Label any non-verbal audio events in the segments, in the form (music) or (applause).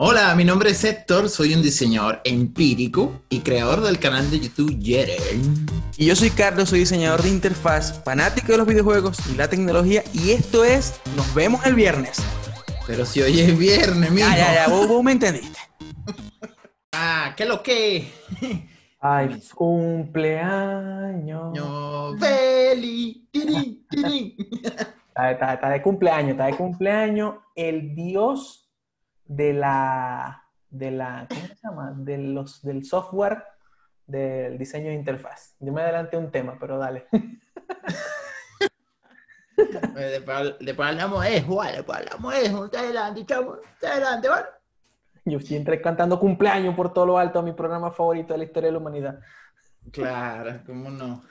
Hola, mi nombre es Héctor, soy un diseñador empírico y creador del canal de YouTube Jeren. Y yo soy Carlos, soy diseñador de interfaz, fanático de los videojuegos y la tecnología. Y esto es Nos vemos el viernes. Pero si hoy es viernes, mijo. Ya, ya, ya, vos, vos me entendiste. (laughs) Ah, ¿qué lo que? Ay, cumpleaños. No, tirín. Está, está- está de cumpleaños, está de cumpleaños el dios de la, de la, ¿cómo se llama? De los, del software del diseño de interfaz. Yo me adelanté un tema, pero dale. (laughs) Eh, Después, después hablamos de eso, vale, después hablamos de eso. Está adelante, chamo. Está adelante, ¿vale? Yo entre cantando cumpleaños por todo lo alto a mi programa favorito de la historia de la humanidad. Claro, ¿cómo no?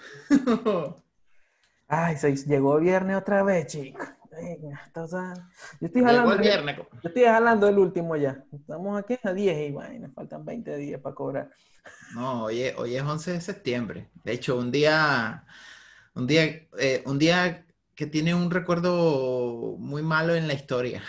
Ay, se llegó viernes otra vez, chicos. Venga, entonces, yo estoy jalando, el viernes. yo estoy jalando el último ya. Estamos aquí a 10 y bueno, faltan 20 días para cobrar. No, hoy es, hoy es 11 de septiembre. De hecho, un día, un día, eh, un día que tiene un recuerdo muy malo en la historia.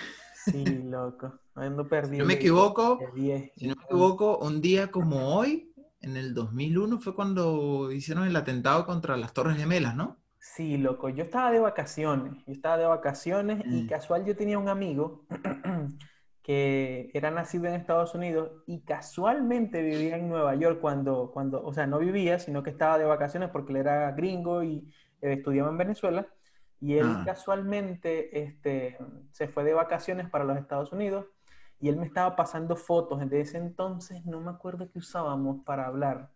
Sí, loco. Ando perdido. Si no me equivoco, De 10. si no me equivoco, un día como hoy, en el 2001, fue cuando hicieron el atentado contra las Torres Gemelas, ¿no? Sí, loco. Yo estaba de vacaciones. Yo estaba de vacaciones y Mm. casual yo tenía un amigo (clears throat) que era nacido en Estados Unidos y casualmente vivía en Nueva York cuando, cuando, o sea, no vivía, sino que estaba de vacaciones porque él era gringo y eh, estudiaba en Venezuela. Y él Ah. casualmente este, se fue de vacaciones para los Estados Unidos y él me estaba pasando fotos. De ese entonces no me acuerdo qué usábamos para hablar.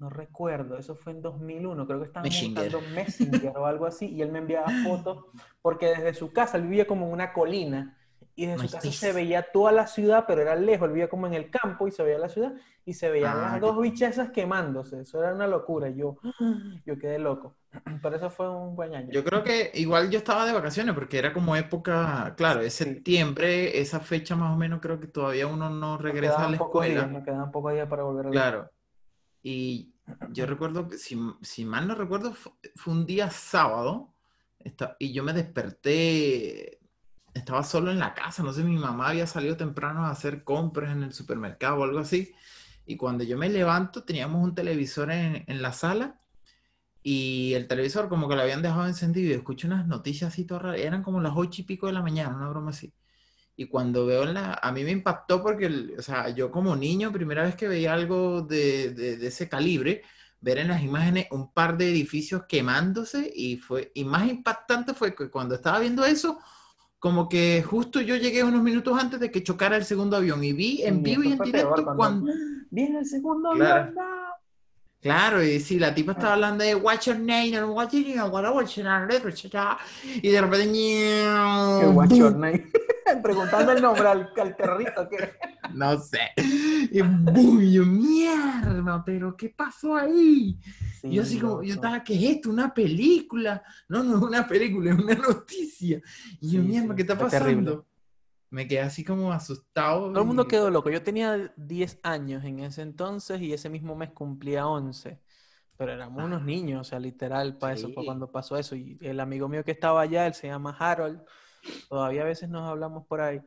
No recuerdo, eso fue en 2001, creo que estábamos usando Messenger o algo así, y él me enviaba fotos porque desde su casa, él vivía como en una colina, y desde su casa se veía toda la ciudad, pero era lejos, él vivía como en el campo y se veía la ciudad, y se veían Ah, las dos bichesas quemándose, eso era una locura, yo, (gasps) yo quedé loco, (clears throat) pero eso fue un buen año. Yo creo que igual yo estaba de vacaciones porque era como época, claro, es septiembre, esa fecha más o menos creo que todavía uno no regresa a la escuela. días, nos quedaban pocos días para volver a la Claro. Y yo recuerdo que, si, si mal no recuerdo, fu- fue, un día sábado y yo me desperté, estaba solo en la casa, no sé, mi mamá había salido temprano a hacer compras en el supermercado o algo así. Y cuando yo me levanto, teníamos un televisor en, en la sala y el televisor como que lo habían dejado encendido y escucho unas noticias así todas raras, eran como las ocho y pico de la mañana, una broma así. Y cuando veo la, a mí me impactó porque, o sea, yo como niño, primera vez que veía algo de, de- de ese calibre, ver en las imágenes un par de edificios quemándose y fue, y más impactante fue que cuando estaba viendo eso, como que justo yo llegué unos minutos antes de que chocara el segundo avión y vi en vivo y en directo cuando- cuando, Viene el segundo Claro. avión, no. Claro, y sí, la tipa estaba hablando de What's your name, and what's your name, what what's your name, y de repente, what's your name? (laughs) Preguntando el nombre al, al terrorista. ¿qué? no sé, y boom, yo, mierda, pero ¿qué pasó ahí? Y yo Sí, así como, yo estaba, ¿qué es esto? ¿Una película? No, no es una película, es una noticia. Y yo, Sí, mierda, sí, ¿qué está fue terrible. pasando? Me quedé así como asustado. Todo el mundo quedó loco. Yo tenía 10 años en ese entonces y ese mismo mes cumplía 11. Pero éramos unos niños, o sea, literal, para eso, para Sí. cuando pasó eso. Y el amigo mío que estaba allá, él se llama Harold. Todavía a veces nos hablamos por ahí.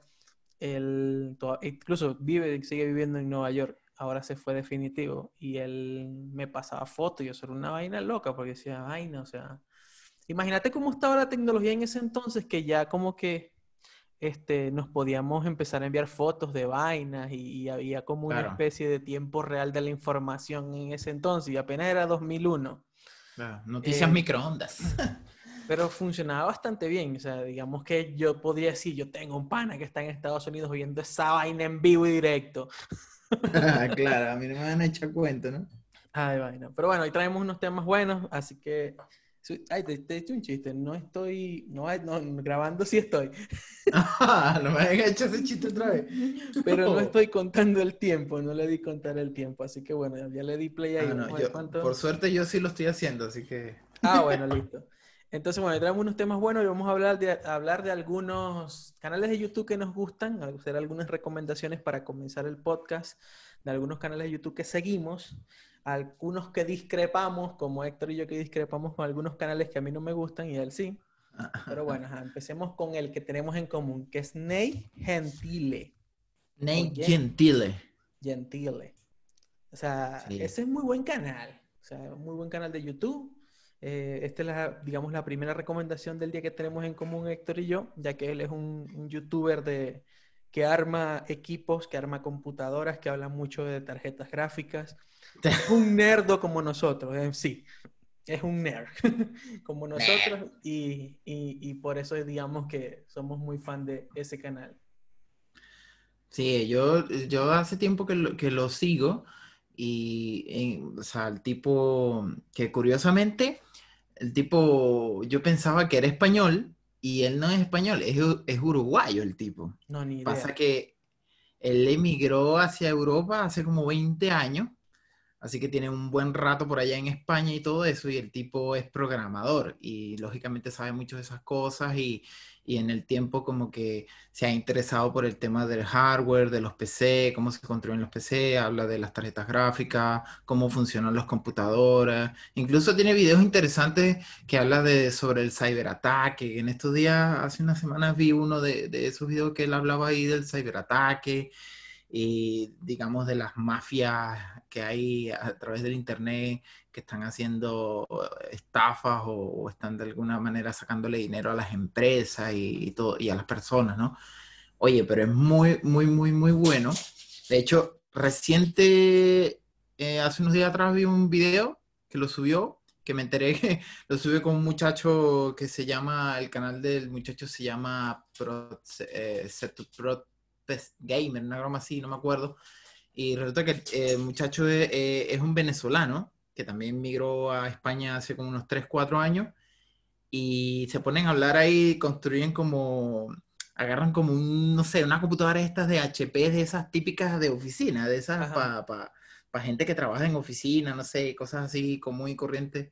Él incluso vive, sigue viviendo en Nueva York. Ahora se fue definitivo. Y él me pasaba fotos y eso era una vaina loca porque decía, vaina, o sea. Imagínate cómo estaba la tecnología en ese entonces que ya como que este, nos podíamos empezar a enviar fotos de vainas y, y había como una especie de tiempo real de la información en ese entonces y apenas era 2001, Claro, noticias Eh, microondas. (clears throat) pero funcionaba bastante bien, o sea, digamos que yo podría decir, yo tengo un pana que está en Estados Unidos viendo esa vaina en vivo y directo. (laughs) claro, a mí no me van a echar cuenta, ¿no? Ay, vaina. Pero bueno, hoy traemos unos temas buenos, así que... Ay, te, te he hecho un chiste, no estoy, no, no, grabando sí estoy, Ah, (laughs) no me hayan hecho ese chiste otra vez. pero no No. estoy contando el tiempo, no le di contar el tiempo, así que bueno, ya le di play ahí. Ah, no, yo- por suerte yo sí lo estoy haciendo, así que... Ah, bueno, listo. (laughs) Entonces, bueno, traemos unos temas buenos y vamos a hablar de, a hablar de algunos canales de YouTube que nos gustan, hacer algunas recomendaciones para comenzar el podcast, de algunos canales de YouTube que seguimos, algunos que discrepamos, como Héctor y yo que discrepamos con algunos canales que a mí no me gustan y él sí. Pero (laughs) bueno, ajá, empecemos con el que tenemos en común, que es Ney Gentile. Nate Gentile. Gentile. O sea, ese es muy buen canal. O sea, muy buen canal de YouTube. Eh, esta es, la, digamos, la primera recomendación del día que tenemos en común Héctor y yo, ya que él es un, youtuber de, que arma equipos, que arma computadoras, que habla mucho de tarjetas gráficas. (laughs) Es un nerdo como nosotros, eh, sí, es un nerd (laughs) como nosotros y, y, por eso digamos que somos muy fan de ese canal. Sí, yo, yo hace tiempo que lo, que lo sigo y, o sea, el tipo que curiosamente el tipo, yo pensaba que era español y él no es español, es, es uruguayo el tipo. No, ni idea. Pasa que él emigró hacia Europa hace como 20 años Así que tiene un buen rato por allá en España y todo eso, y el tipo es programador y lógicamente sabe mucho de esas cosas y, y, en el tiempo como que se ha interesado por el tema del hardware, de los PC, cómo se construyen los PC, habla de las tarjetas gráficas, cómo funcionan los computadores, incluso tiene videos interesantes que habla de, sobre el ciberataque. En estos días, hace unas semanas vi uno de, de esos videos que él hablaba ahí del ciberataque y digamos de las mafias que hay a través del internet que están haciendo estafas o, están de alguna manera sacándole dinero a las empresas y, todo y a las personas, ¿no? Oye, pero es muy, muy, muy, muy bueno. De hecho, reciente, eh, hace unos días atrás vi un video que lo subió, que me enteré que (laughs) lo subió con un muchacho que se llama, el canal del muchacho se llama Pro, eh, Pro Gamer, una broma así, no me acuerdo. Y resulta que el eh, muchacho eh, es, un venezolano que también migró a España hace como unos 3, 4 años. Y se ponen a hablar ahí, construyen como, agarran como un, no sé, una computadora estas de HP, de esas típicas de oficina, de esas para gente que trabaja en oficina, no sé, cosas así como muy corrientes.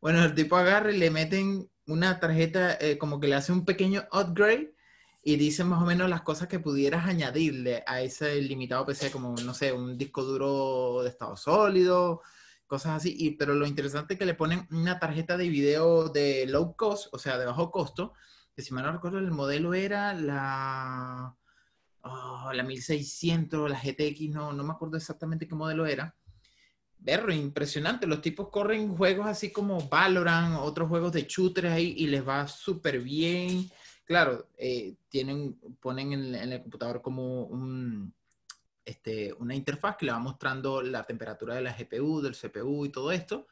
Bueno, el tipo agarra y le meten una tarjeta, eh, como que le hace un pequeño upgrade y dice más o menos las cosas que pudieras añadirle a ese limitado PC, como, no sé, un disco duro de estado sólido, cosas así. Y, pero lo interesante es que le ponen una tarjeta de video de low cost, o sea, de bajo costo, que si mal no recuerdo el modelo era la, oh, la 1600, la GTX, no, no me acuerdo exactamente qué modelo era. Verlo, impresionante. Los tipos corren juegos así como Valorant, otros juegos de shooters ahí y les va súper bien claro, eh, tienen, ponen en, el computador como un, este, una interfaz que le va mostrando la temperatura de la GPU, del CPU y todo esto.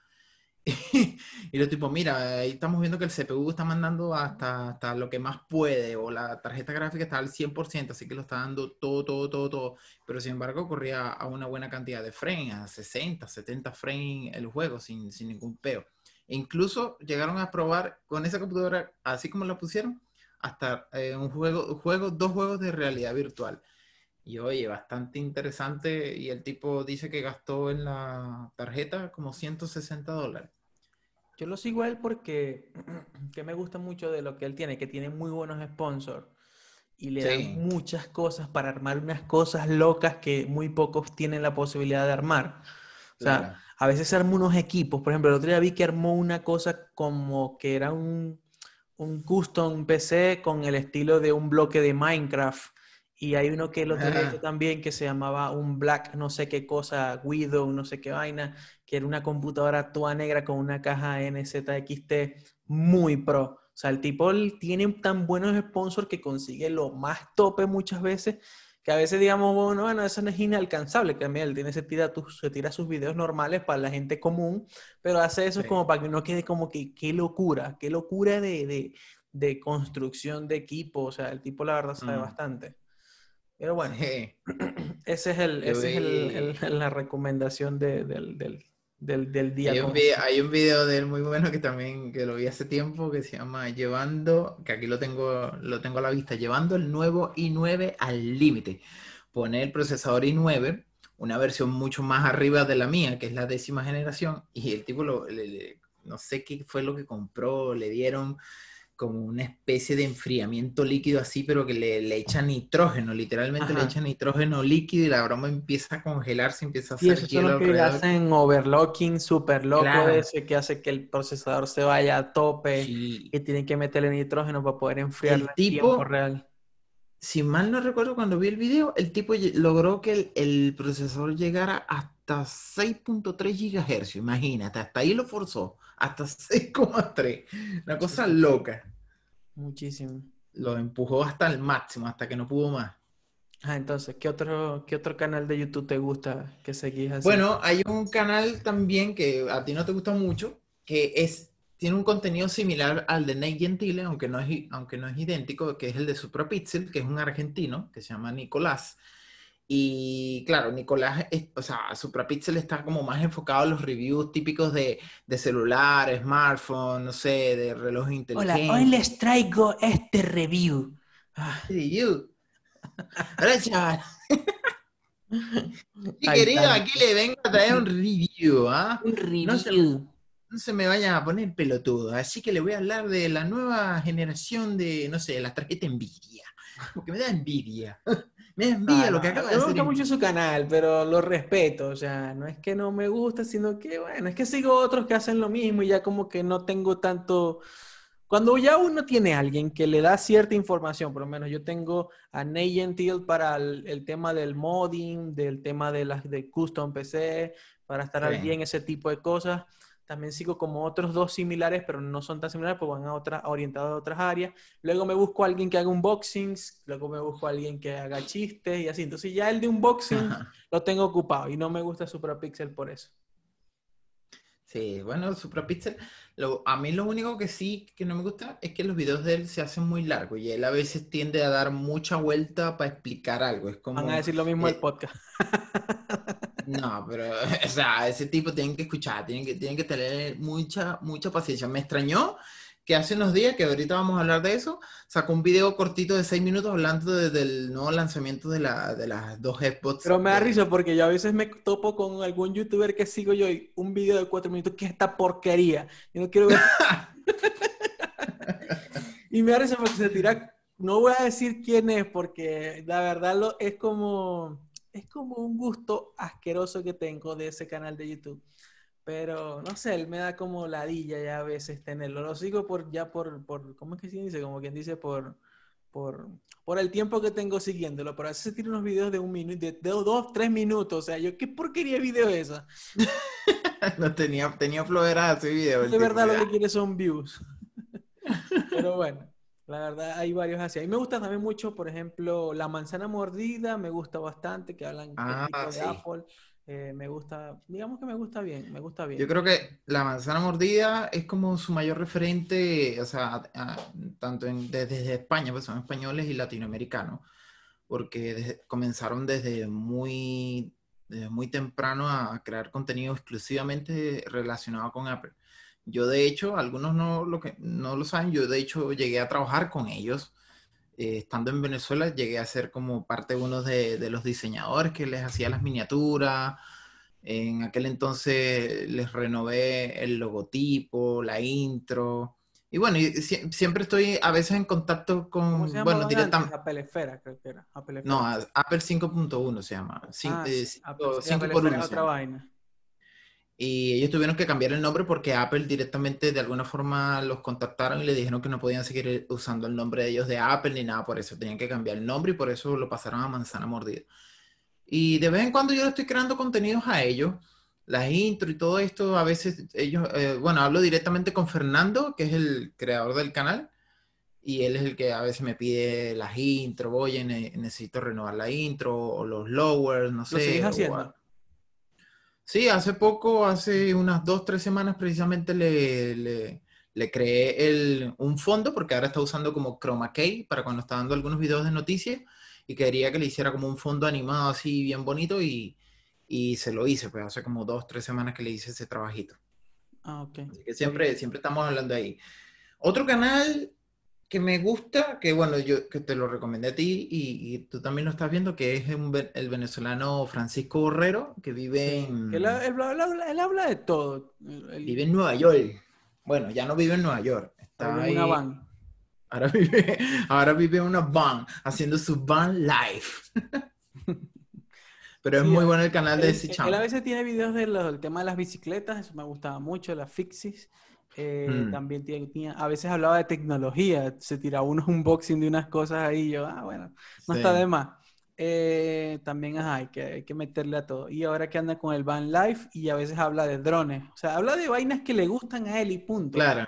(laughs) y lo tipo, mira, ahí estamos viendo que el CPU está mandando hasta, hasta lo que más puede, o la tarjeta gráfica está al 100%, así que lo está dando todo, todo, todo, todo. Pero sin embargo, corría a una buena cantidad de frames, a 60, 70 frames el juego, sin, sin ningún peo. E incluso llegaron a probar con esa computadora, así como la pusieron, hasta eh, un juego, juego, dos juegos de realidad virtual. Y oye, bastante interesante. Y el tipo dice que gastó en la tarjeta como 160 dólares. Yo lo sigo a él porque (clears throat) que me gusta mucho de lo que él tiene, que tiene muy buenos sponsors y le dan muchas cosas para armar unas cosas locas que muy pocos tienen la posibilidad de armar. O sea, a veces se arma unos equipos. Por ejemplo, el otro día vi que armó una cosa como que era un un custom PC con el estilo de un bloque de Minecraft. Y hay uno que lo tenía también que se llamaba un Black no sé qué cosa, Widow, no sé qué vaina, que era una computadora toda negra con una caja NZXT muy pro. O sea, el tipo tiene tan buenos sponsors que consigue lo más tope muchas veces que a veces digamos, bueno, bueno, eso no es inalcanzable, que él tiene, se tira, se tira sus videos normales para la gente común, pero hace eso como para que no quede como que, qué locura, qué locura de, de, de construcción de equipo, o sea, el tipo la verdad sabe mm. bastante. Pero bueno, (clears throat) ese es, el, ese es el, la recomendación de, del, del, del, día. Hay un, video, hay un, video, de él muy bueno que también que lo vi hace tiempo que se llama Llevando, que aquí lo tengo, lo tengo a la vista, Llevando el nuevo i9 al límite. Pone el procesador i9, una versión mucho más arriba de la mía, que es la décima generación, y el tipo lo, no sé qué fue lo que compró, le dieron como una especie de enfriamiento líquido así, pero que le, le echa nitrógeno, literalmente le echa nitrógeno líquido y la broma empieza a congelarse, empieza a hacer y eso es lo que hacen overlocking súper loco ese que hace que el procesador se vaya a tope y tienen que meterle nitrógeno para poder enfriar el tipo, real. si mal no recuerdo cuando vi el video, el tipo logró que el, el procesador llegara hasta 6.3 GHz, imagínate, hasta ahí lo forzó, hasta (laughs) 6,3, una cosa loca. Muchísimo. Lo empujó hasta el máximo, hasta que no pudo más. Ah, entonces, ¿qué otro, ¿qué otro canal de YouTube te gusta que seguís así? Bueno, hay un canal también que a ti no te gusta mucho, que es, tiene un contenido similar al de Nate Gentile, aunque no, es, aunque no es idéntico, que es el de Suprapixel, que es un argentino, que se llama Nicolás. Y claro, Nicolás, o sea, Suprapixel está como más enfocado en los reviews típicos de, de celular, smartphone, no sé, de reloj inteligente. Hola, hoy les traigo este review. Ah. Review (laughs) Hola. Y (laughs) querido, aquí le vengo a traer un review, ¿ah? Un review. No se, me vayan a poner pelotudo. Así que le voy a hablar de la nueva generación de, no sé, la tarjeta Nvidia. Porque me da envidia. (laughs) Me da envidia lo que acaba de hacer. Me gusta mucho su canal, pero lo respeto. O sea, no es que no me gusta, sino que, bueno, es que sigo otros que hacen lo mismo y ya como que no tengo tanto cuando ya uno tiene a alguien que le da cierta información, por lo menos yo tengo a Nate Gentil para el, tema del modding, del tema de las de custom PC, para estar al bien ese tipo de cosas. También sigo como otros dos similares, pero no son tan similares porque van a otras, orientados a otras áreas. Luego me busco a alguien que haga unboxings, luego me busco a alguien que haga chistes y así. Entonces ya el de unboxing lo tengo ocupado y no me gusta SupraPixel por eso. Sí, bueno, SupraPixel, lo, a mí lo único que sí que no me gusta es que los videos de él se hacen muy largos y él a veces tiende a dar mucha vuelta para explicar algo. Es como, Van a decir lo mismo el eh, podcast. (laughs) No, pero, (laughs) o sea, ese tipo tienen que escuchar, tienen que, tienen que tener mucha, mucha paciencia. Me extrañó que hace unos días, que ahorita vamos a hablar de eso, sacó un video cortito de seis minutos hablando del nuevo lanzamiento de, la, de las dos Xbox. Pero me da risa porque yo a veces me topo con algún youtuber que sigo yo y un video de cuatro minutos que es esta porquería. Yo no quiero ver. (laughs) y me da risa porque se tira. No voy a decir quién es porque la verdad lo, es como es como un gusto asqueroso que tengo de ese canal de YouTube. Pero no sé, él me da como ladilla ya a veces tenerlo. Lo sigo por ya por, por ¿cómo es que se dice? Como quien dice, por, por, por el tiempo que tengo siguiéndolo. Pero a veces tiene unos videos de un minuto, de, dos, tres minutos. O sea, yo, ¿qué porquería de video es esa? (laughs) no tenía, tenía flojera ese video. De verdad lo que quiere son views. (laughs) Pero bueno, la verdad hay varios así. A mí me gusta también mucho, por ejemplo, La Manzana Mordida, me gusta bastante, que hablan ah, de Apple. Eh, me gusta, digamos que me gusta bien, me gusta bien. Yo creo que la manzana mordida es como su mayor referente, o sea, tanto desde, España, pues son españoles y latinoamericanos, porque comenzaron desde muy, muy temprano a crear contenido exclusivamente relacionado con Apple. Yo de hecho, algunos no lo, que, no lo saben, yo de hecho llegué a trabajar con ellos eh, estando en Venezuela, llegué a ser como parte de uno de, los diseñadores que les hacía las miniaturas. En aquel entonces les renové el logotipo, la intro. Y bueno, siempre estoy a veces en contacto con, bueno, directamente. Apple Esfera, creo que era. No, Apple 5.1 se llama. 5, ah, eh, por 1. Otra vaina. Y ellos tuvieron que cambiar el nombre porque Apple directamente de alguna forma los contactaron y le dijeron que no podían seguir usando el nombre de ellos de Apple ni nada por eso. Tenían que cambiar el nombre y por eso lo pasaron a Manzana Mordida. Y de vez en cuando yo le estoy creando contenidos a ellos, las intro y todo esto, a veces ellos, eh, bueno, hablo directamente con Fernando, que es el creador del canal, y él es el que a veces me pide las intro, oye, necesito renovar la intro, o los lowers, no sé. ¿Lo haciendo? Sí, hace poco, hace unas dos, tres semanas precisamente le, le, creé el, un fondo porque ahora está usando como chroma key para cuando está dando algunos videos de noticias y quería que le hiciera como un fondo animado así bien bonito y, y se lo hice, pues hace como dos, tres semanas que le hice ese trabajito. Ah, ok. Así que siempre, siempre estamos hablando ahí. Otro canal que me gusta, que bueno, yo que te lo recomendé a ti y, tú también lo estás viendo, que es el venezolano Francisco Borrero, que vive en... Él, habla de todo. Vive en Nueva York. Bueno, ya no vive en Nueva York. Está en una van. Ahora vive, ahora vive en una van, haciendo su van life. (laughs) Pero es muy bueno el canal de ese chamo. Él a veces tiene videos del tema de las bicicletas, eso me gustaba mucho, las fixis Eh, Mm. También tenía, a veces hablaba de tecnología, se tiraba unos (laughs) unboxing de unas cosas ahí, y yo, ah, bueno, no está de más. Eh, también ajá, hay, que, hay que meterle a todo. Y ahora que anda con el van life y a veces habla de drones. O sea, habla de vainas que le gustan a él y punto. Claro,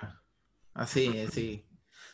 así, así.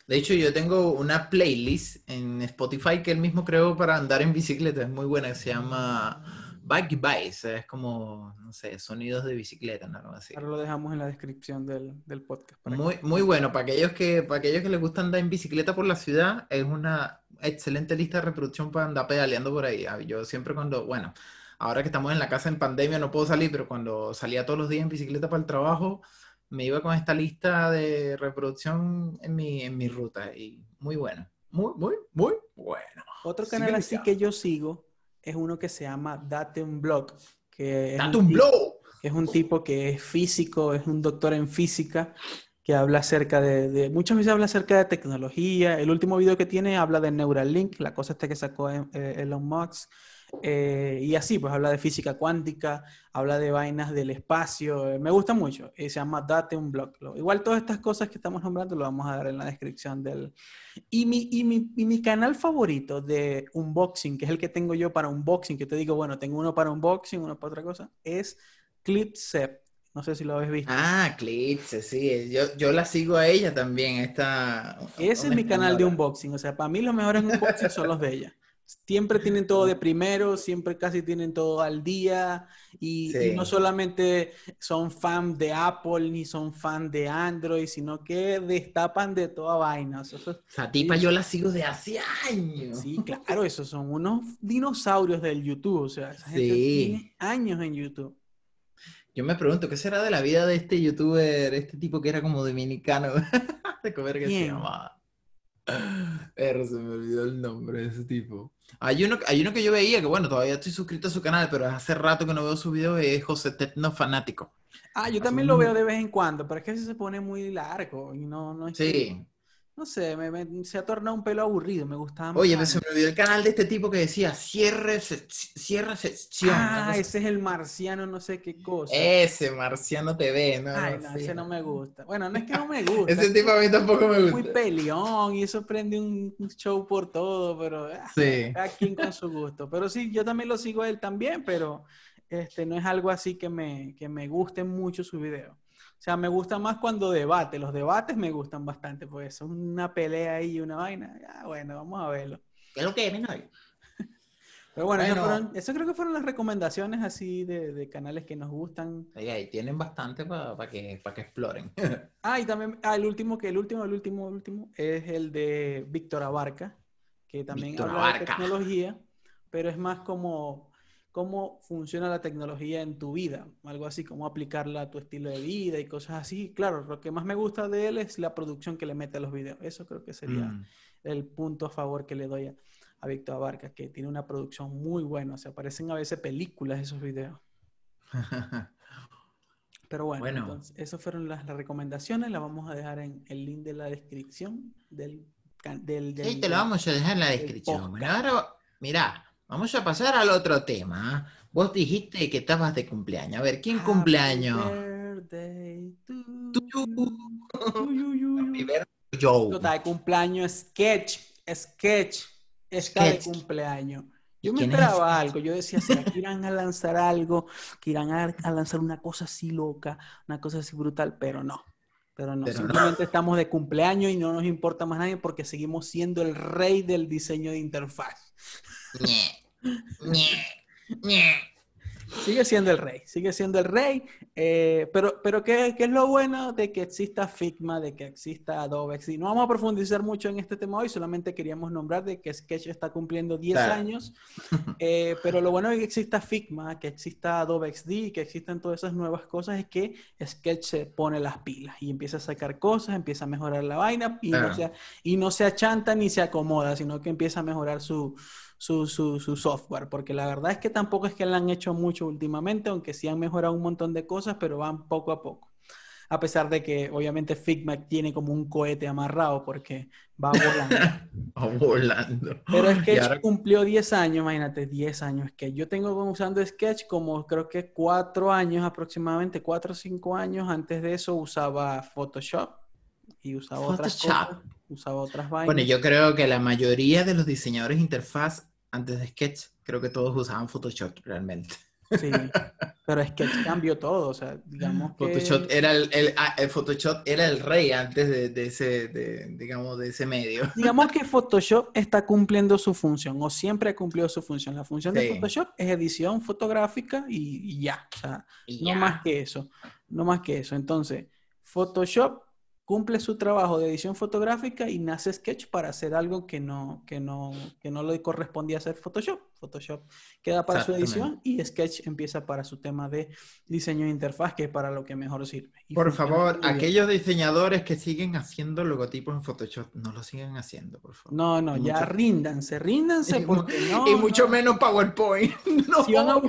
De hecho, yo tengo una playlist en Spotify que él mismo creó para andar en bicicleta, es muy buena, se llama Bike Vice, es como, no sé, sonidos de bicicleta, ¿no? Algo así. Ahora lo dejamos en la descripción del, del podcast. para que- Muy, muy bueno, para aquellos que, para aquellos que les gusta andar en bicicleta por la ciudad, es una excelente lista de reproducción para andar pedaleando por ahí. Ah, Yo siempre cuando, bueno, ahora que estamos en la casa en pandemia no puedo salir, pero cuando salía todos los días en bicicleta para el trabajo, me iba con esta lista de reproducción en mi, en mi ruta y muy bueno. Muy, muy, muy bueno. Otro Sigue canal así que yo sigo es uno que se llama Date un Blog, que es ¡Date un un que es un tipo que es físico, es un doctor en física, que habla acerca de, de- muchas veces habla acerca de tecnología. El último video que tiene habla de Neuralink, la cosa esta que sacó eh, Elon Musk. Eh, y así, pues habla de física cuántica, habla de vainas del espacio. eh, me gusta mucho. y se llama Date un blog. Lo- Igual todas estas cosas que estamos nombrando lo vamos a dar en la descripción del... Y mi, y mi, y mi canal favorito de unboxing, que es el que tengo yo para unboxing, que te digo, bueno, tengo uno para unboxing, uno para otra cosa, es Clipsep. No sé si lo habéis visto. Ah, Clips, sí, yo, yo la sigo a ella también, esta... Ese es mi canal de unboxing. O sea, para mí los mejores unboxing son los de ella. Siempre tienen todo de primero, siempre casi tienen todo al día. Y, no solamente son fan de Apple ni son fan de Android, sino que destapan de toda vaina. O sea, eso- Esa tipa yo la sigo de hace años. sí, claro, esos son unos dinosaurios del YouTube. O sea, esa gente Sí. tiene años en YouTube. Yo me pregunto, ¿qué será de la vida de este youtuber, este tipo que era como dominicano? (laughs) de comer que se llamaba. (laughs) Pero se me olvidó el nombre de ese tipo. Hay uno, hay uno que yo veía que, bueno, todavía estoy suscrito a su canal, pero hace rato que no veo su video, es José Tecno Fanático. Ah, yo Hace también lo veo de vez en cuando, pero es que se pone muy largo y no, no es Sí. No sé, me, me- se ha tornado un pelo aburrido, me gustaba Oye, pero se me olvidó el canal de este tipo que decía, cierre, se- cierre sección. Ah, ese es el marciano, no sé qué cosa. Ese Marciano TV, ¿no? Ay, no, Sí. ese no me gusta. Bueno, no es que no me (laughs) gusta. Ese es tipo a mí tampoco me muy gusta. peleón y eso prende un show por todo, pero ah, Sí. cada quien con su gusto. Pero sí, yo también lo sigo a él también, pero este, no es algo así que me, que me guste mucho su video. O sea, me gusta más cuando debate. Los debates me gustan bastante, pues es una pelea ahí y una vaina. Ah, bueno, vamos a verlo. ¿Qué es lo que es, menor? (laughs) Pero bueno, Bueno. fueron- eso creo que fueron las recomendaciones así de, de canales que nos gustan. Y tienen bastante para que, pa' que exploren. (laughs) Ah, y también, ah, el último, que el último, el último, el último, es el de Víctor Abarca, que también Víctor habla de Abarca. tecnología, pero es más como cómo funciona la tecnología en tu vida, algo así, cómo aplicarla a tu estilo de vida y cosas así. Claro, lo que más me gusta de él es la producción que le mete a los videos. Eso creo que sería Mm. el punto a favor que le doy a, a Víctor Abarca, que tiene una producción muy buena, o sea, parecen a veces películas esos videos. (laughs) Pero bueno, Bueno. entonces, esas fueron las, las recomendaciones. Las vamos a dejar en el link de la descripción del... del, del- Sí, te lo vamos a dejar en la descripción. Bueno, ahora, mira, vamos a pasar al otro tema. Vos dijiste que estabas de cumpleaños. A ver, ¿quién Happy cumpleaños? birthday to Tú. you. Uy, uy, uy, Mi uy. ver- Joe. Está de cumpleaños Sketch. Sketch. Está de Sketch. cumpleaños. ¿Y Yo me esperaba algo. Yo decía, ¿será que irán a lanzar algo? Que irán a, a lanzar una cosa así loca, una cosa así brutal, pero no. Pero no, Pero no. simplemente estamos de cumpleaños y no nos importa más nadie porque seguimos siendo el rey del diseño de interfaz. Sigue siendo el rey, sigue siendo el rey, eh, pero, pero ¿qué, qué es lo bueno de que exista Figma, de que exista Adobe? XD? No vamos a profundizar mucho en este tema hoy, solamente queríamos nombrar de que Sketch está cumpliendo 10 Claro. años, (laughs) eh, pero lo bueno de que exista Figma, que exista Adobe XD, que existan todas esas nuevas cosas es que Sketch se pone las pilas y empieza a sacar cosas, empieza a mejorar la vaina y, no, Claro. se, y no se achanta ni se acomoda, sino que empieza a mejorar su, su, su, su software, porque la verdad es que tampoco es que le han hecho mucho últimamente, aunque sí han mejorado un montón de cosas, pero van poco a poco. a pesar de que obviamente Figma tiene como un cohete amarrado porque va volando. (laughs) va volando. Pero Sketch cumplió 10 años, imagínate, 10 años. que Yo tengo usando Sketch como creo que 4 años aproximadamente, 4 o 5 años. Antes de eso usaba Photoshop y usaba otras cosas, usaba otras vainas. Bueno, yo creo que la mayoría de los diseñadores de interfaz antes de Sketch, creo que todos usaban Photoshop realmente. Sí, pero Sketch cambió todo, o sea, digamos que... Photoshop era el, el, ah, Photoshop era el rey antes de, de ese, de, digamos, de ese medio. Digamos que (laughs) Photoshop está cumpliendo su función, o siempre ha cumplido su función. La función de Photoshop es edición fotográfica y, ya, o sea, no más que eso, no más que eso. Entonces, Photoshop cumple su trabajo de edición fotográfica y nace Sketch para hacer algo que no, que no, que no le correspondía hacer Photoshop. Photoshop queda para su edición y Sketch empieza para su tema de diseño de interfaz, que es para lo que mejor sirve. por favor, aquellos diseñadores que siguen haciendo logotipos en Photoshop, no lo sigan haciendo, por favor. No, no, ya ríndanse, ríndanse (laughs) porque no. Y mucho menos PowerPoint. (laughs) No. Si van a,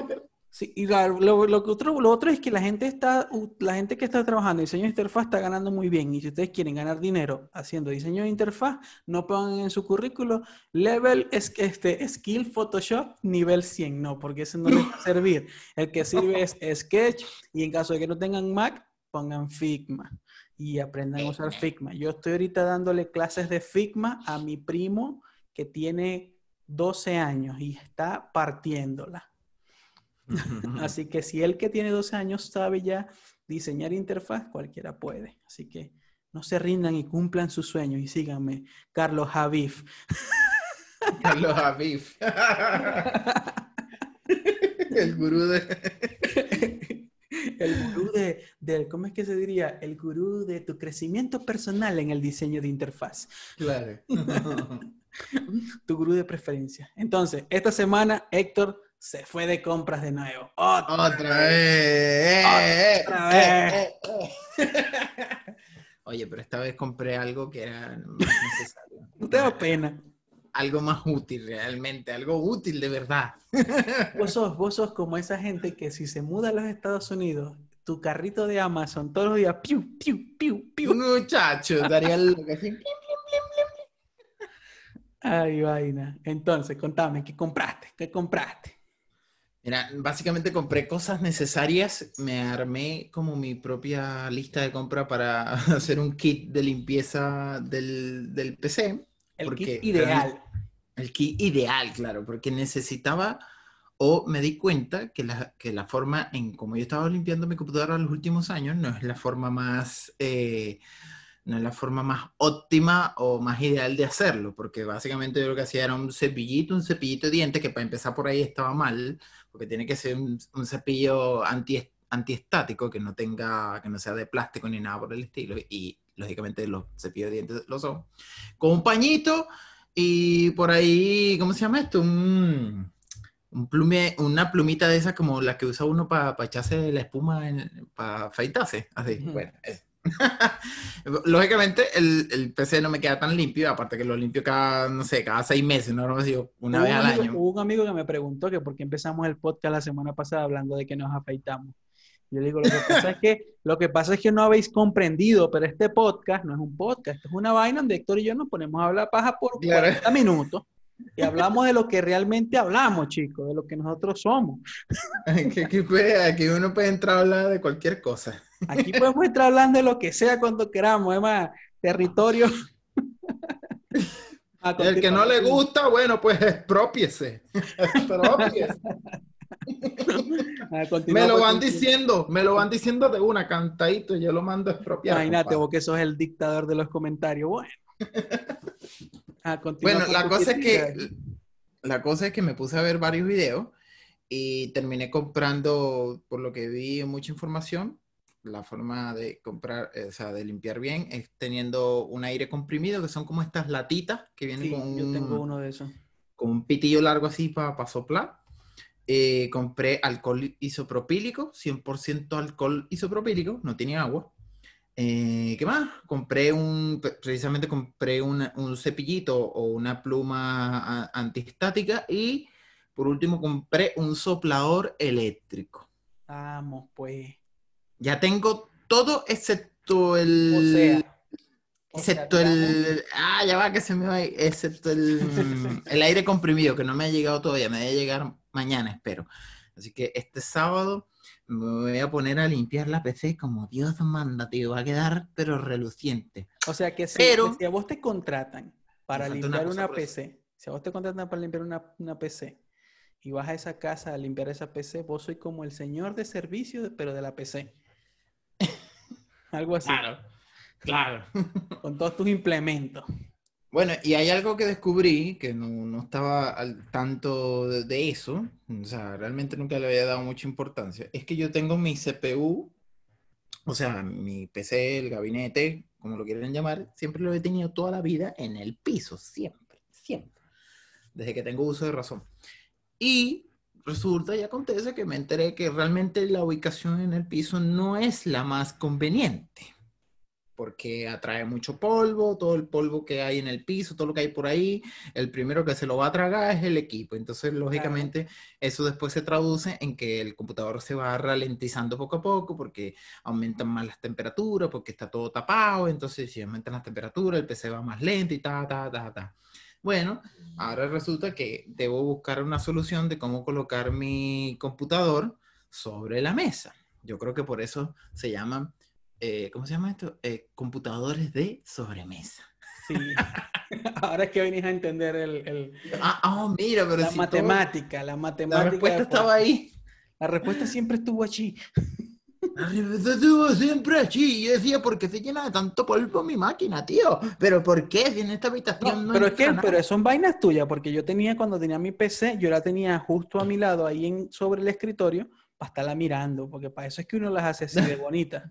Sí, y lo, lo, otro, lo otro es que la gente, está, la gente que está trabajando en diseño de interfaz está ganando muy bien. Y si ustedes quieren ganar dinero haciendo diseño de interfaz, no pongan en su currículo level es que este skill Photoshop nivel 100, no, porque eso no les va a (laughs) servir. El que sirve es Sketch y en caso de que no tengan Mac, pongan Figma y aprendan a usar Figma. Yo estoy ahorita dándole clases de Figma a mi primo que tiene 12 años y está partiéndola. Así que si el que tiene 12 años sabe ya diseñar interfaz, cualquiera puede. Así que no se rindan y cumplan sus sueños y síganme, Carlos Javif. Carlos Javif. El gurú de... El gurú de, de, ¿cómo es que se diría? El gurú de tu crecimiento personal en el diseño de interfaz. Claro. (laughs) tu gurú de preferencia. Entonces, esta semana, Héctor se fue de compras de nuevo. Otra, vez. Otra vez. (laughs) Oye, pero esta vez compré algo que era necesario. (laughs) No te da pena. Algo más útil realmente, algo útil de verdad. (laughs) Vos sos, vos sos como esa gente que si se muda a los Estados Unidos, tu carrito de Amazon todos los días, piu, piu, piu, piu. Muchacho, daría lo que así. Ay, vaina. Entonces, contame, ¿qué compraste? ¿Qué compraste? Mira, básicamente compré cosas necesarias, me armé como mi propia lista de compra para (laughs) hacer un kit de limpieza del, del PC. El kit ideal. El kit ideal, claro, porque necesitaba o me di cuenta que la, que la forma en como yo estaba limpiando mi computadora en los últimos años no es la forma más... Eh, no es la forma más óptima o más ideal de hacerlo, porque básicamente yo lo que hacía era un cepillito, un cepillito de dientes, que para empezar por ahí estaba mal, porque tiene que ser un, cepillo anti, antiestático, que no tenga, que no sea de plástico ni nada por el estilo, y lógicamente los cepillos de dientes lo son, con un pañito y por ahí, ¿cómo se llama esto? Un, un plume, una plumita de esas como la que usa uno para echarse la espuma, para afeitarse, así, bueno, es (laughs) Lógicamente, el, el, PC no me queda tan limpio, aparte que lo limpio cada, no sé, cada seis meses, ¿no? una vez al año. Hubo un amigo que me preguntó que por qué empezamos el podcast la semana pasada hablando de que nos afeitamos. Yo le digo, lo que pasa es que, lo que, pasa es que no habéis comprendido, pero este podcast no es un podcast, es una vaina donde Héctor y yo nos ponemos a hablar paja por 40 minutos. Y hablamos de lo que realmente hablamos, chicos, de lo que nosotros somos. Aquí uno puede entrar a hablar de cualquier cosa. Aquí podemos estar hablando de lo que sea cuando queramos, es más, territorio. (laughs) El que no le gusta, bueno, pues expropiese. me lo van diciendo, me lo van diciendo de una cantadito y yo lo mando a expropiar. Imagínate vos que sos el dictador de los comentarios. Bueno. (laughs) bueno, la cosa es que la cosa es que me puse a ver varios videos y terminé comprando, por lo que vi mucha información, la forma de comprar, eh, o sea, de limpiar bien es teniendo un aire comprimido, que son como estas latitas que vienen con un, yo tengo uno de esos. Con un pitillo largo así para soplar. Eh, compré alcohol isopropílico, 100% alcohol isopropílico, no tiene agua. Eh, ¿Qué más? Compré un, precisamente compré un cepillito o una pluma antiestática y por último compré un soplador eléctrico. Vamos, pues ya tengo todo excepto el... O sea, Excepto el. Ah, ya va que se me va. Excepto el, (laughs) el aire comprimido, que no me ha llegado todavía. Me debe llegar mañana, espero. Así que este sábado me voy a poner a limpiar la PC como Dios manda, tío. Va a quedar, pero reluciente. O sea que si, Pero- si a vos te contratan para una limpiar una. PC, si a vos te contratan para limpiar una, una PC y vas a esa casa a limpiar esa PC, vos sois como el señor de servicio, pero de la PC. (laughs) Algo así, claro. con todos tus implementos. Bueno, y hay algo que descubrí que no, no estaba al tanto de, de eso, o sea, realmente nunca le había dado mucha importancia. Es que yo tengo mi CPU, o sea, mi PC, el gabinete, como lo quieran llamar, siempre lo he tenido toda la vida en el piso, siempre, siempre, desde que tengo uso de razón. Y resulta y acontece que me enteré que realmente la ubicación en el piso no es la más conveniente porque atrae mucho polvo, todo el polvo que hay en el piso, todo lo que hay por ahí, el primero que se lo va a tragar es el equipo. Entonces, lógicamente, eso después se traduce en que el computador se va ralentizando poco a poco porque aumentan más las temperaturas, porque está todo tapado, entonces si aumentan las temperaturas, el PC va más lento y ta, ta, ta, ta. Bueno, ahora resulta que debo buscar una solución de cómo colocar mi computador sobre la mesa. Yo creo que por eso se llaman eh, ¿cómo se llama esto? Eh, computadores de sobremesa. Sí. (laughs) (laughs) Ahora es que venís a entender el, el- Ah, ah, mira, pero la si todo- matemática, la matemática. la respuesta estaba ahí. La respuesta siempre estuvo allí. (laughs) La respuesta estuvo siempre allí. Yo decía, ¿por qué se llena de tanto polvo mi máquina, tío? ¿Pero por qué? Si en esta habitación No, no, pero es que nada. pero son vainas tuyas, porque yo tenía, cuando tenía mi PC, yo la tenía justo a mi lado, ahí en, sobre el escritorio, para estarla mirando, porque para eso es que uno las hace así de bonita.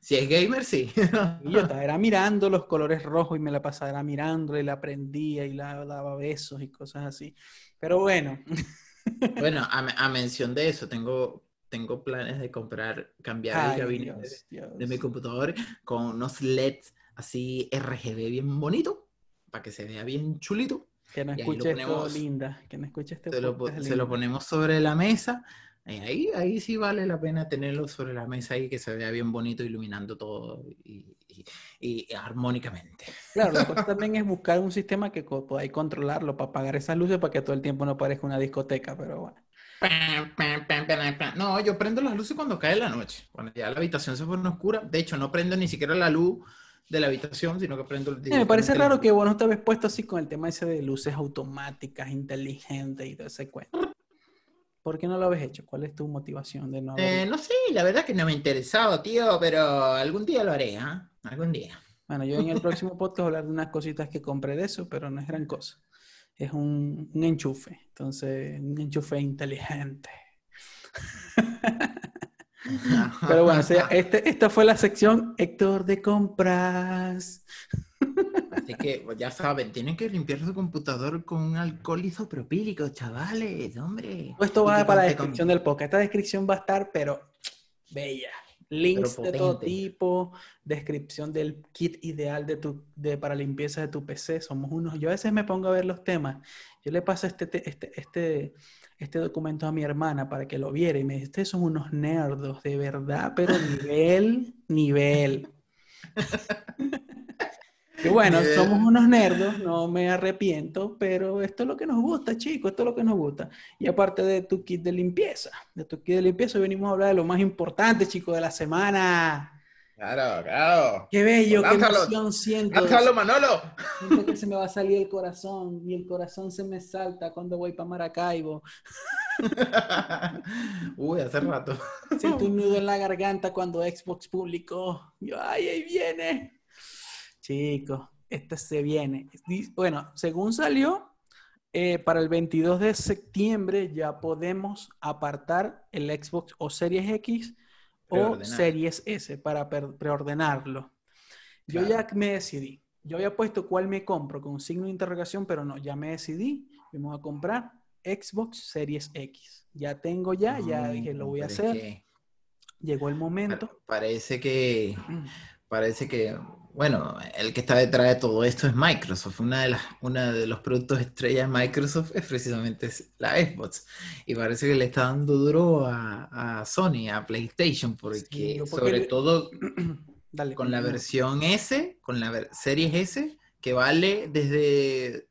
Si es gamer, sí. (laughs) Y yo estaba era mirando los colores rojos y me la pasaba era mirando y la prendía y la daba besos y cosas así. Pero bueno, (laughs) bueno, a, a mención de eso, tengo, tengo planes de comprar, cambiar ay, el gabinete Dios, Dios. de mi computador con unos LEDs así RGB bien bonito, para que se vea bien chulito. que no escuche esto, linda, que no escuche este se lo, se lo ponemos sobre la mesa. Y ahí, ahí sí vale la pena tenerlo sobre la mesa ahí, que se vea bien bonito, iluminando todo y, y- y armónicamente. Claro, la (laughs) cosa también es buscar un sistema que podáis controlarlo para apagar esas luces para que todo el tiempo no parezca una discoteca, pero bueno. No, yo prendo las luces cuando cae la noche, cuando ya la habitación se pone oscura. De hecho, no prendo ni siquiera la luz de la habitación, sino que prendo Sí, me parece raro que vos no te habéis puesto así con el tema ese de luces automáticas, inteligentes y todo ese cuento. ¿Por qué no lo habéis hecho? ¿Cuál es tu motivación de no Eh, no sé, la verdad que no me ha interesado, tío, pero algún día lo haré, ¿ah? Algún día. Bueno, yo en el próximo podcast hablar de unas cositas que compré de eso, pero no es gran cosa. Es un, un enchufe, entonces, un enchufe inteligente. (laughs) Pero bueno, o sea, este, esta fue la sección Héctor de compras. (laughs) Así que pues, ya saben, tienen que limpiar su computador con un alcohol isopropílico, chavales, hombre. Todo esto va para la conste con- descripción del podcast. Esta descripción va a estar, pero bella. Links Pero de todo tipo, descripción del kit ideal de tu, de, para limpieza de tu PC. Somos unos. Yo a veces me pongo a ver los temas. Yo le paso este, te- este, este, este documento a mi hermana para que lo viera y me dice: Ustedes son unos nerdos, de verdad, pero nivel, nivel. (laughs) Y bueno, Nivel. somos unos nerdos, no me arrepiento, pero esto es lo que nos gusta, chicos, esto es lo que nos gusta. Y aparte de tu kit de limpieza, de tu kit de limpieza, hoy venimos a hablar de lo más importante, chicos, de la semana. Claro, claro. ¡Qué bello, qué Lánzalo. emoción siento! ¡Lánzalo, Manolo! Siento que se me va a salir el corazón y el corazón se me salta cuando voy para Maracaibo. (laughs) Uy, hace rato. Siento un nudo en la garganta cuando Xbox publicó. Yo, ¡ay, ahí viene! Chicos, este se viene. Bueno, según salió, eh, para el 22 de septiembre ya podemos apartar el Xbox o Series X o. Series S para preordenarlo. Yo ya me decidí. Yo había puesto cuál me compro con signo de interrogación, pero no, ya me decidí. Vamos a comprar Xbox Series X. Ya tengo ya, ya No, dije, lo voy a hacer. que Llegó el momento. Parece que, (clears throat) parece que, bueno, el que está detrás de todo esto es Microsoft. Una de las, una de los productos estrellas de Microsoft es precisamente la Xbox. Y parece que le está dando duro a, a Sony, a PlayStation, porque Sí, porque sobre todo (clears throat) Dale. con la versión S, con la Series S, que vale desde,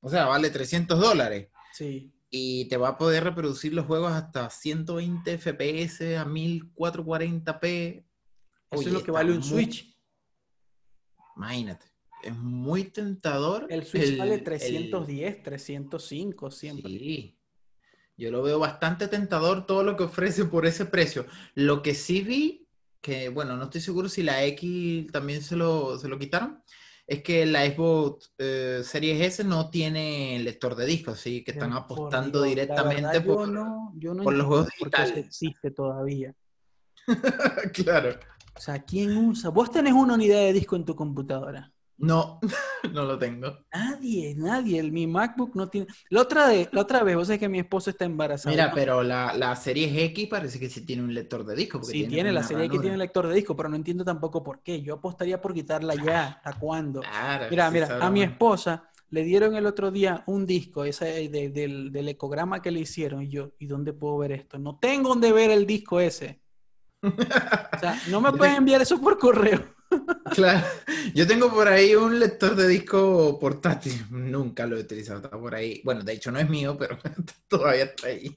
o sea, vale 300 dólares. Sí. Y te va a poder reproducir los juegos hasta 120 FPS a 1440p. Eso Oye, es lo que vale un muy- Switch. Imagínate, es muy tentador. El Switch vale el- 310, 305 siempre. Sí. Yo lo veo bastante tentador todo lo que ofrece por ese precio. Lo que sí vi, que bueno, no estoy seguro si la X también se lo, se lo quitaron, es que la Xbox eh, Series S no tiene lector de discos, así que están apostando Dios, directamente verdad, yo por... no, yo no por los juegos digitales. existe todavía. (laughs) claro. O sea, ¿quién usa? ¿Vos tenés una unidad de disco en tu computadora? No, (laughs) no lo tengo. Nadie, nadie. Mi MacBook no tiene. La otra, de, la otra vez, vos sabés que mi esposo está embarazada. Mira, ¿no? pero la, la Series X parece que sí tiene un lector de disco. Sí, tiene, la serie ranura. tiene lector de disco, pero no entiendo tampoco por qué. Yo apostaría por quitarla ya. ¿Hasta cuándo? Claro, Mira, mira, a mi esposa le dieron el otro día un disco ese de- del, del ecograma que le hicieron y yo, ¿y dónde puedo ver esto? No tengo dónde ver el disco ese. O sea, no me pueden enviar eso por correo. (laughs) Claro, yo tengo por ahí un lector de disco portátil, nunca lo he utilizado, está por ahí. Bueno, de hecho no es mío, pero (laughs) todavía está ahí.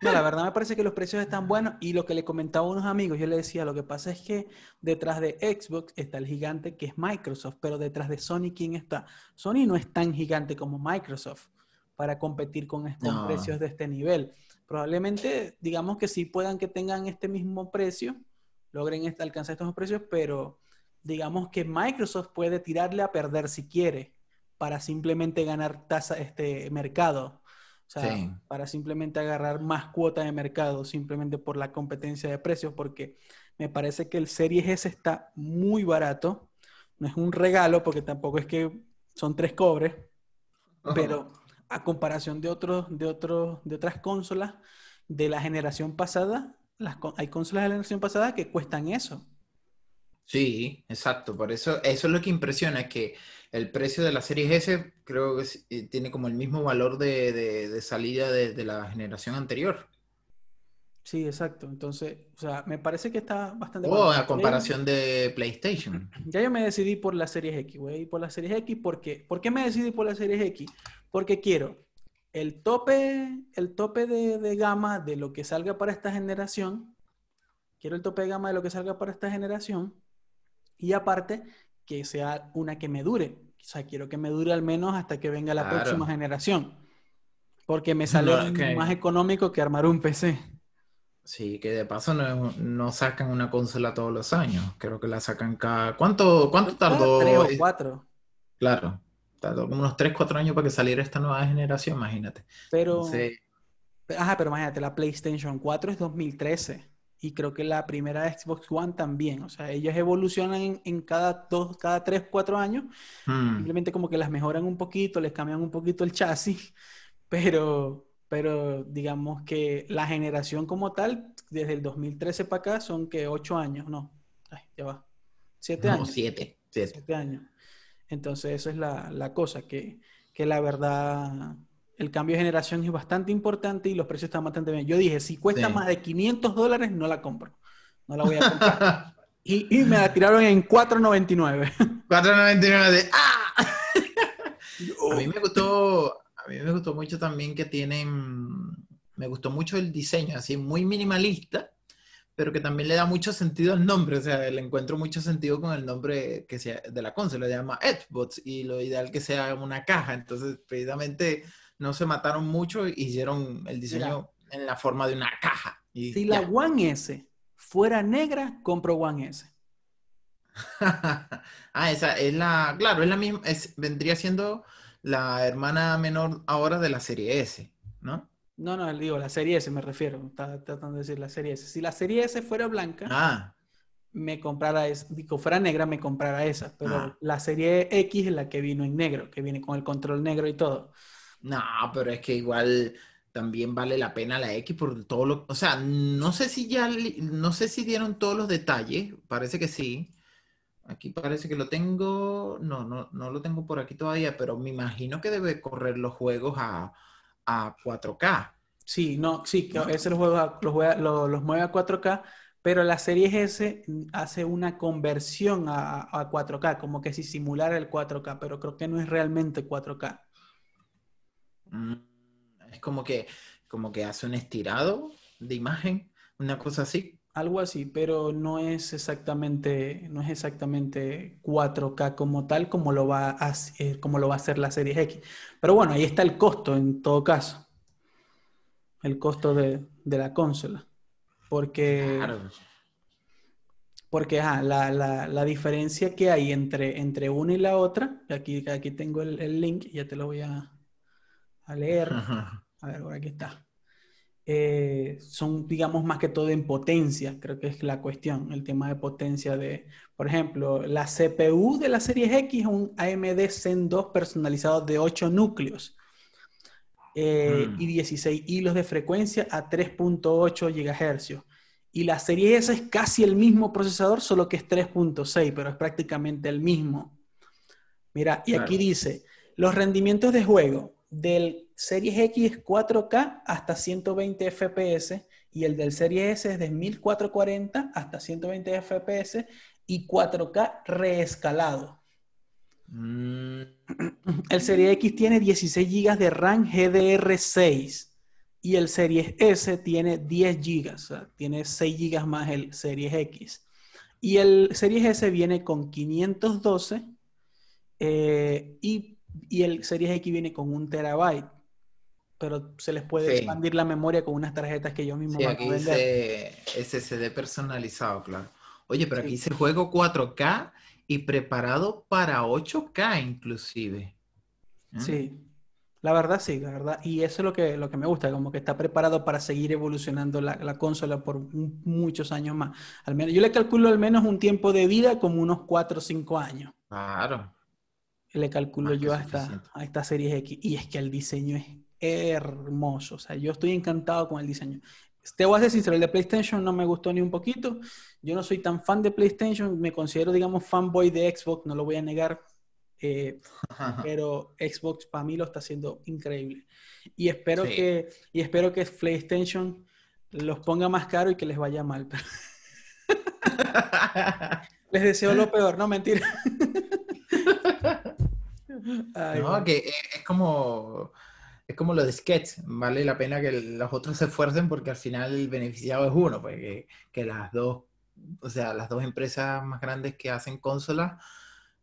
No, la verdad me parece que los precios están buenos y lo que le comentaba a unos amigos, yo le decía, lo que pasa es que detrás de Xbox está el gigante que es Microsoft, pero detrás de Sony, ¿quién está? Sony no es tan gigante como Microsoft para competir con, No. precios de este nivel. Probablemente, digamos que sí puedan que tengan este mismo precio, logren este- alcanzar estos precios, pero digamos que Microsoft puede tirarle a perder si quiere para simplemente ganar tasa este mercado. O sea, Sí. para simplemente agarrar más cuota de mercado, simplemente por la competencia de precios, porque me parece que el Series S está muy barato. No es un regalo, porque tampoco es que son tres cobres, pero a comparación de otros, de otros, de otras consolas de la generación pasada, las, hay consolas de la generación pasada que cuestan eso. Sí, exacto, por eso eso es lo que impresiona, que el precio de la Series S creo que es- eh, tiene como el mismo valor de, de- de salida de, de la generación anterior. Sí, exacto. Entonces, o sea, me parece que está bastante O bueno. a comparación de PlayStation. Ya yo me decidí por la Series X, voy a ir por la Series X porque, ¿por qué me decidí por la Series X? Porque quiero el tope, el tope de, de gama de lo que salga para esta generación, quiero el tope de gama de lo que salga para esta generación y aparte que sea una que me dure, o sea, quiero que me dure al menos hasta que venga la Claro. próxima generación, porque me No, que- más económico que armar un PC. Sí, que de paso no, no sacan una consola todos los años. Creo que la sacan cada... ¿Cuánto, cuánto tardó? Tres o cuatro. Claro, tardó como unos 3, 4 años para que saliera esta nueva generación, imagínate. Pero, Entonces, ajá, pero imagínate, la PlayStation 4 es 2013 y creo que la primera Xbox One también. O sea, ellos evolucionan en, en cada dos, cada tres, cuatro años. hmm, Simplemente como que las mejoran un poquito, les cambian un poquito el chasis, (laughs) pero, pero digamos que la generación como tal, desde el 2013 para acá, son que ocho años, no, ay, ya va, siete no, años. 7, 7. Siete años. Entonces, eso es la, la cosa, que, que la verdad, el cambio de generación es bastante importante y los precios están bastante bien. Yo dije, si cuesta Sí. más de 500 dólares, no la compro. No la voy a comprar. (laughs) y, y me la tiraron en 4.99. 4.99 (laughs) de ¡Ah! (laughs) A mí me gustó, a mí me gustó mucho también que tienen, me gustó mucho el diseño, así muy minimalista, pero que también le da mucho sentido al nombre, o sea, le encuentro mucho sentido con el nombre que sea de la consola, se llama Xbox y lo ideal que sea una caja, entonces precisamente no se mataron mucho, hicieron el diseño en la forma de una caja. Y Si la. One S fuera negra, compro One S. (laughs) ah, esa es la, claro, es la misma, es, vendría siendo la hermana menor ahora de la serie S, ¿no? No, no, digo, la serie S me refiero. Estaba tratando de decir la serie S. Si la serie S fuera blanca, Ah, me comprara esa. Digo, fuera negra, me comprara esa. Pero Ah. la serie X es la que vino en negro, que viene con el control negro y todo. no, pero es que igual también vale la pena la X por todo lo, o sea, no sé si ya, no sé si dieron todos los detalles, parece que sí. Aquí parece que lo tengo, no, no, no lo tengo por aquí todavía, pero me imagino que debe correr los juegos a, a 4K. Sí, no, sí, que ¿No? ese los, juega- los, juega- lo- los mueve a 4K, Pero la serie S hace una conversión a, 4K, como que si simulara el 4K, pero creo que no es realmente 4K. Mm, es como que, como que hace un estirado de imagen, una cosa así. Algo así, pero no es exactamente, no es exactamente 4K como tal, como lo va a, como lo va a hacer la serie X. Pero bueno, ahí está el costo en todo caso. El costo de, la consola. Porque. Porque la, diferencia que hay entre, entre una y la otra, aquí, aquí tengo el, link, ya te lo voy a, a leer. (laughs) A ver, por aquí está. Eh, son, digamos, más que todo en potencia, creo que es la cuestión, el tema de potencia de, por ejemplo, la CPU de la serie X es un AMD Zen 2 personalizado de 8 núcleos eh, mm. y 16 hilos de frecuencia a 3.8 GHz. Y la serie S es casi el mismo procesador, solo que es 3.6, pero es prácticamente el mismo. Mira, y aquí dice, los rendimientos de juego del Series X 4K hasta 120 FPS y el del Series S es de 1440 hasta 120 FPS y 4K reescalado. Mm. El Series X tiene 16 GB de RAM GDR6 y el Series S tiene 10 GB, o sea, tiene 6 GB más el Series X. Y el Series S viene con 512 eh, y, y el Series X viene con un terabyte pero se les puede expandir la memoria con unas tarjetas que yo mismo sí, aquí dice SSD personalizado, claro. Oye, pero aquí dice juego 4K y preparado para 8K inclusive. ¿Eh? Sí, la verdad sí, la verdad. Y eso es lo que, lo que me gusta, como que está preparado para seguir evolucionando la, la consola por muchos años más. Al menos, yo le calculo al menos un tiempo de vida como unos 4 o 5 años. Claro. Le calculo yo a esta, a esta serie X. Y es que el diseño es hermoso. O sea, yo estoy encantado con el diseño. Te voy a ser sincero, el de PlayStation no me gustó ni un poquito. Yo no soy tan fan de PlayStation, me considero, digamos, fanboy de Xbox, no lo voy a negar. Eh, pero Xbox para mí lo está haciendo increíble. Y espero, que, y espero que PlayStation los ponga más caro y que les vaya mal. (laughs) les deseo lo peor, no mentira. (laughs) no, que es como es como lo de Sketch, vale la pena que los otros se esfuercen porque al final el beneficiado es uno, pues que, las dos, o sea, las dos empresas más grandes que hacen consolas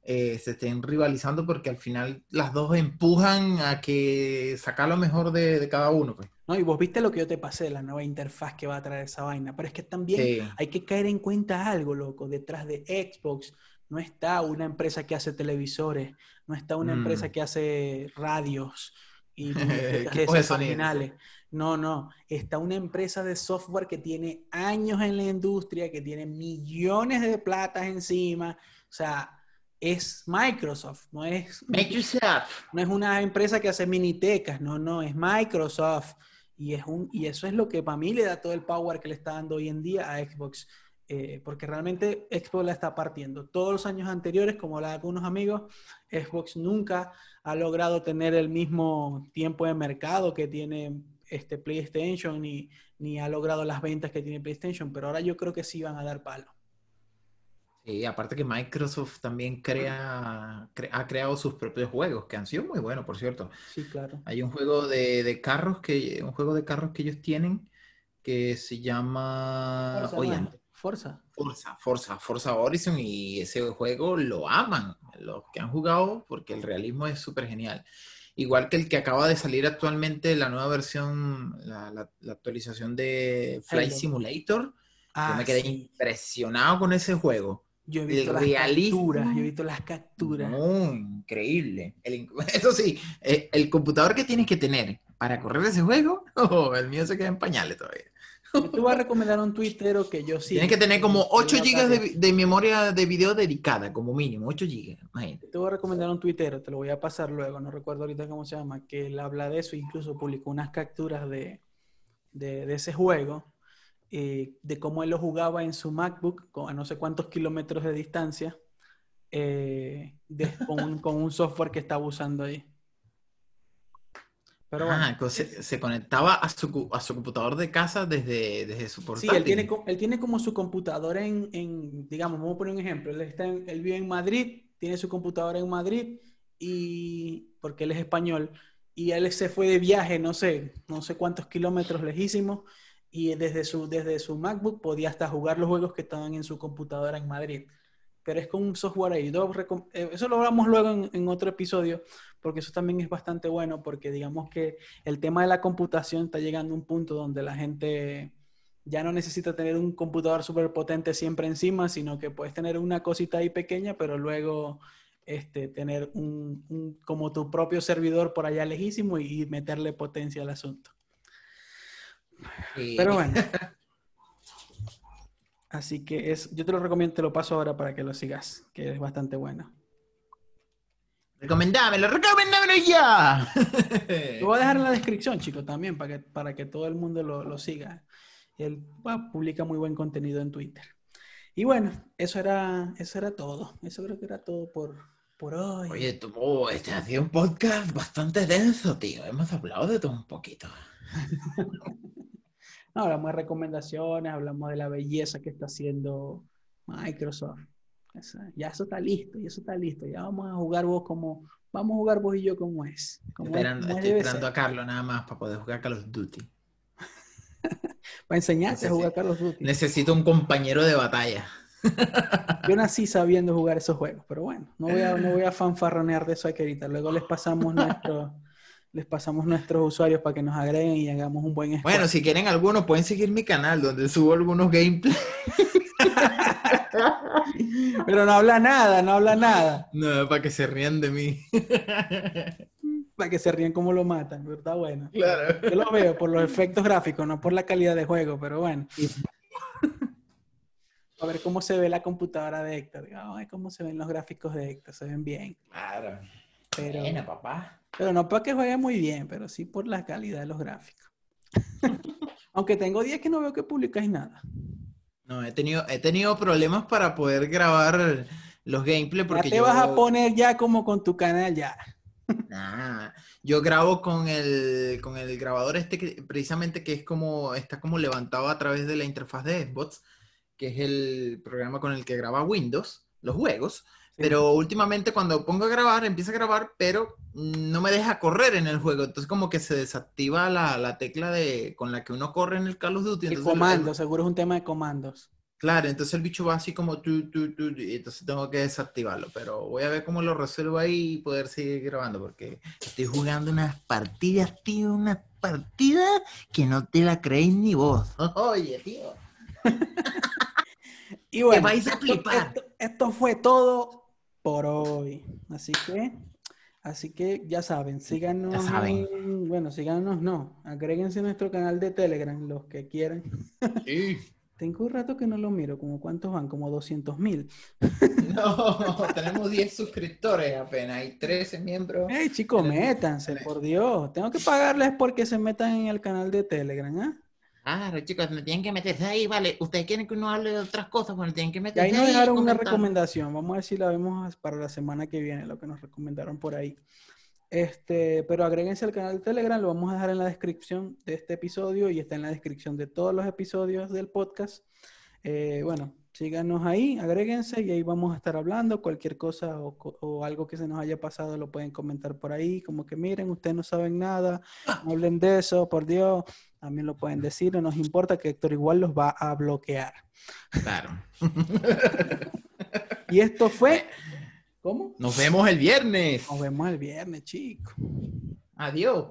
eh, se estén rivalizando porque al final las dos empujan a que sacar lo mejor de, cada uno. Pues. No, y vos viste lo que yo te pasé, la nueva interfaz que va a traer esa vaina, pero es que también hay que caer en cuenta algo, loco, detrás de Xbox no está una empresa que hace televisores, no está una empresa mm. que hace radios, y (laughs) originales. No, no. Está una empresa de software que tiene años en la industria, que tiene millones de platas encima. O sea, es Microsoft, no es Microsoft. No es una empresa que hace minitecas, no, no, es Microsoft. Y, es un, y eso es lo que para mí le da todo el power que le está dando hoy en día a Xbox. Eh, porque realmente Xbox la está partiendo. Todos los años anteriores, como la de algunos amigos, Xbox nunca ha logrado tener el mismo tiempo de mercado que tiene este PlayStation ni, ni ha logrado las ventas que tiene PlayStation, pero ahora yo creo que sí van a dar palo. Y aparte que Microsoft también crea, ha creado sus propios juegos, que han sido muy buenos, por cierto. Sí, claro. Hay un juego de, de carros que, un juego de carros que ellos tienen que se llama. Forza. Forza, Forza, Forza Horizon y ese juego lo aman los que han jugado porque el realismo es súper genial. Igual que el que acaba de salir actualmente, la nueva versión, la, actualización de Flight Simulator. yo ah, me quedé impresionado con ese juego. Yo he visto las capturas, yo he visto las capturas. increíble. (laughs) eso sí, eh, el, computador que tienes que tener para correr ese juego, (laughs) oh, el mío se queda en pañales todavía. Yo te voy a recomendar un tuitero que yo sí. Tienes que tener como 8 GB de, memoria de video dedicada, como mínimo, 8 GB. Te voy a recomendar un tuitero, te lo voy a pasar luego, no recuerdo ahorita cómo se llama, que él habla de eso, incluso publicó unas capturas de, ese juego, eh, de cómo él lo jugaba en su MacBook a no sé cuántos kilómetros de distancia, eh, con, un, con un software que estaba usando ahí. Pero bueno, se, se conectaba a su, a su computador de casa desde, desde su Sí, portátil. él tiene, él tiene como su computadora en, en, digamos, vamos a poner un ejemplo, él, está en- él vive en Madrid, tiene su computadora en Madrid y porque él es español y él se fue de viaje, no sé, no sé cuántos kilómetros lejísimos y desde su, desde su MacBook podía hasta jugar los juegos que estaban en su computadora en Madrid. Pero es con un software recom- eh, Eso lo hablamos luego en, en otro episodio, porque eso también es bastante bueno, porque digamos que el tema de la computación está llegando a un punto donde la gente ya no necesita tener un computador súper potente siempre encima, sino que puedes tener una cosita ahí pequeña, pero luego este, tener un, un- como tu propio servidor por allá lejísimo y, y meterle potencia al asunto. Sí. Pero bueno. (laughs) Así que es, yo te lo recomiendo, te lo paso ahora para que lo sigas, que es bastante bueno. Recomendámelo, recomendámelo ya. (laughs) Lo voy a dejar en la (laughs) descripción, chicos, también, para que, para que todo el mundo lo, lo siga. Él bueno, publica muy buen contenido en Twitter. Y bueno, eso era, eso era todo. Eso creo que era todo por, por hoy. Oye, tú, oh, este ha sido un podcast bastante denso, tío. Hemos hablado de todo un poquito. (laughs) No, hablamos de recomendaciones, hablamos de la belleza que está haciendo Microsoft. Ya eso está listo, ya eso está listo. Ya vamos a jugar vos como, vamos a jugar vos y yo como es. Como es- Esperando, como es estoy esperando ser. a Carlos nada más para poder jugar Call of Duty. (laughs) Para enseñarte a jugar Call of Duty. Necesito un compañero de batalla. (laughs) Yo nací sabiendo jugar esos juegos, pero bueno, no voy a, no voy a fanfarronear de eso aquí ahorita. Luego les pasamos nuestros, les pasamos nuestros usuarios para que nos agreguen y hagamos un buen. Bueno, si quieren algunos, pueden seguir mi canal donde subo algunos gameplays. (laughs) Pero no habla nada, no habla nada. No, para que se rían de mí. (laughs) Para que se ríen como lo matan, está bueno. claro. Yo lo veo por los efectos gráficos, no por la calidad de juego, pero bueno. A ver cómo se ve la computadora de Héctor. Ay, cómo se ven los gráficos de Héctor, se ven bien. Claro. Pero, Buena, papá. pero no para que juegue muy bien, pero sí por la calidad de los gráficos. (laughs) Aunque tengo días que no veo que publicáis nada. No, he tenido, he tenido problemas para poder grabar los gameplays porque ya te yo... vas a poner ya como con tu canal ya. (laughs) Nah, yo grabo con el, con el grabador este que precisamente que es como, está como levantado a través de la interfaz de Xbox, que es el programa con el que graba Windows, los juegos. Pero últimamente cuando pongo a grabar, empieza a grabar, pero no me deja correr en el juego. Entonces como que se desactiva la, la tecla de, con la que uno corre en el Call of Duty. Entonces, el- comandos, seguro es un tema de comandos. Claro, entonces el bicho va así como tu, tu, y entonces tengo que desactivarlo, pero voy a ver cómo lo resuelvo ahí y poder seguir grabando, porque estoy jugando unas partidas, tío, unas partidas que no te la creéis ni vos. (laughs) Oye, tío. (laughs) Y bueno, vais a esto-. Esto, esto fue todo por hoy. Así que, así que ya saben, síganos. Ya saben. en- bueno, síganos, no. Agréguense a nuestro canal de Telegram, los que quieran. Sí. (laughs) Tengo un rato que no lo miro, como cuántos van, como 200 mil. (laughs) No, tenemos 10 suscriptores apenas, hay 13 miembros. ¡Ey, chicos, métanse, por Dios! Tengo que pagarles porque se metan en el canal de Telegram, ¿ah? Claro, chicos, no tienen que meterse ahí, vale. Ustedes quieren que uno hable de otras cosas, bueno, tienen que Y meterse ahí nos ahí y dejaron una recomendación. Vamos a ver si la vemos para la semana que viene, lo que nos recomendaron por ahí. Este, pero agréguense al canal de Telegram, lo vamos a dejar en la descripción de este episodio y está en la descripción de todos los episodios del podcast. Eh, bueno, síganos ahí, agréguense y ahí vamos a estar hablando. Cualquier cosa o, o algo que se nos haya pasado lo pueden comentar por ahí. Como que miren, ustedes no saben nada, no hablen de eso, por Dios. También lo pueden decir, no nos importa que Héctor igual los va a bloquear. Claro. (laughs) Y esto fue. ¿Cómo? Nos vemos el viernes. Nos vemos el viernes, chicos. Adiós.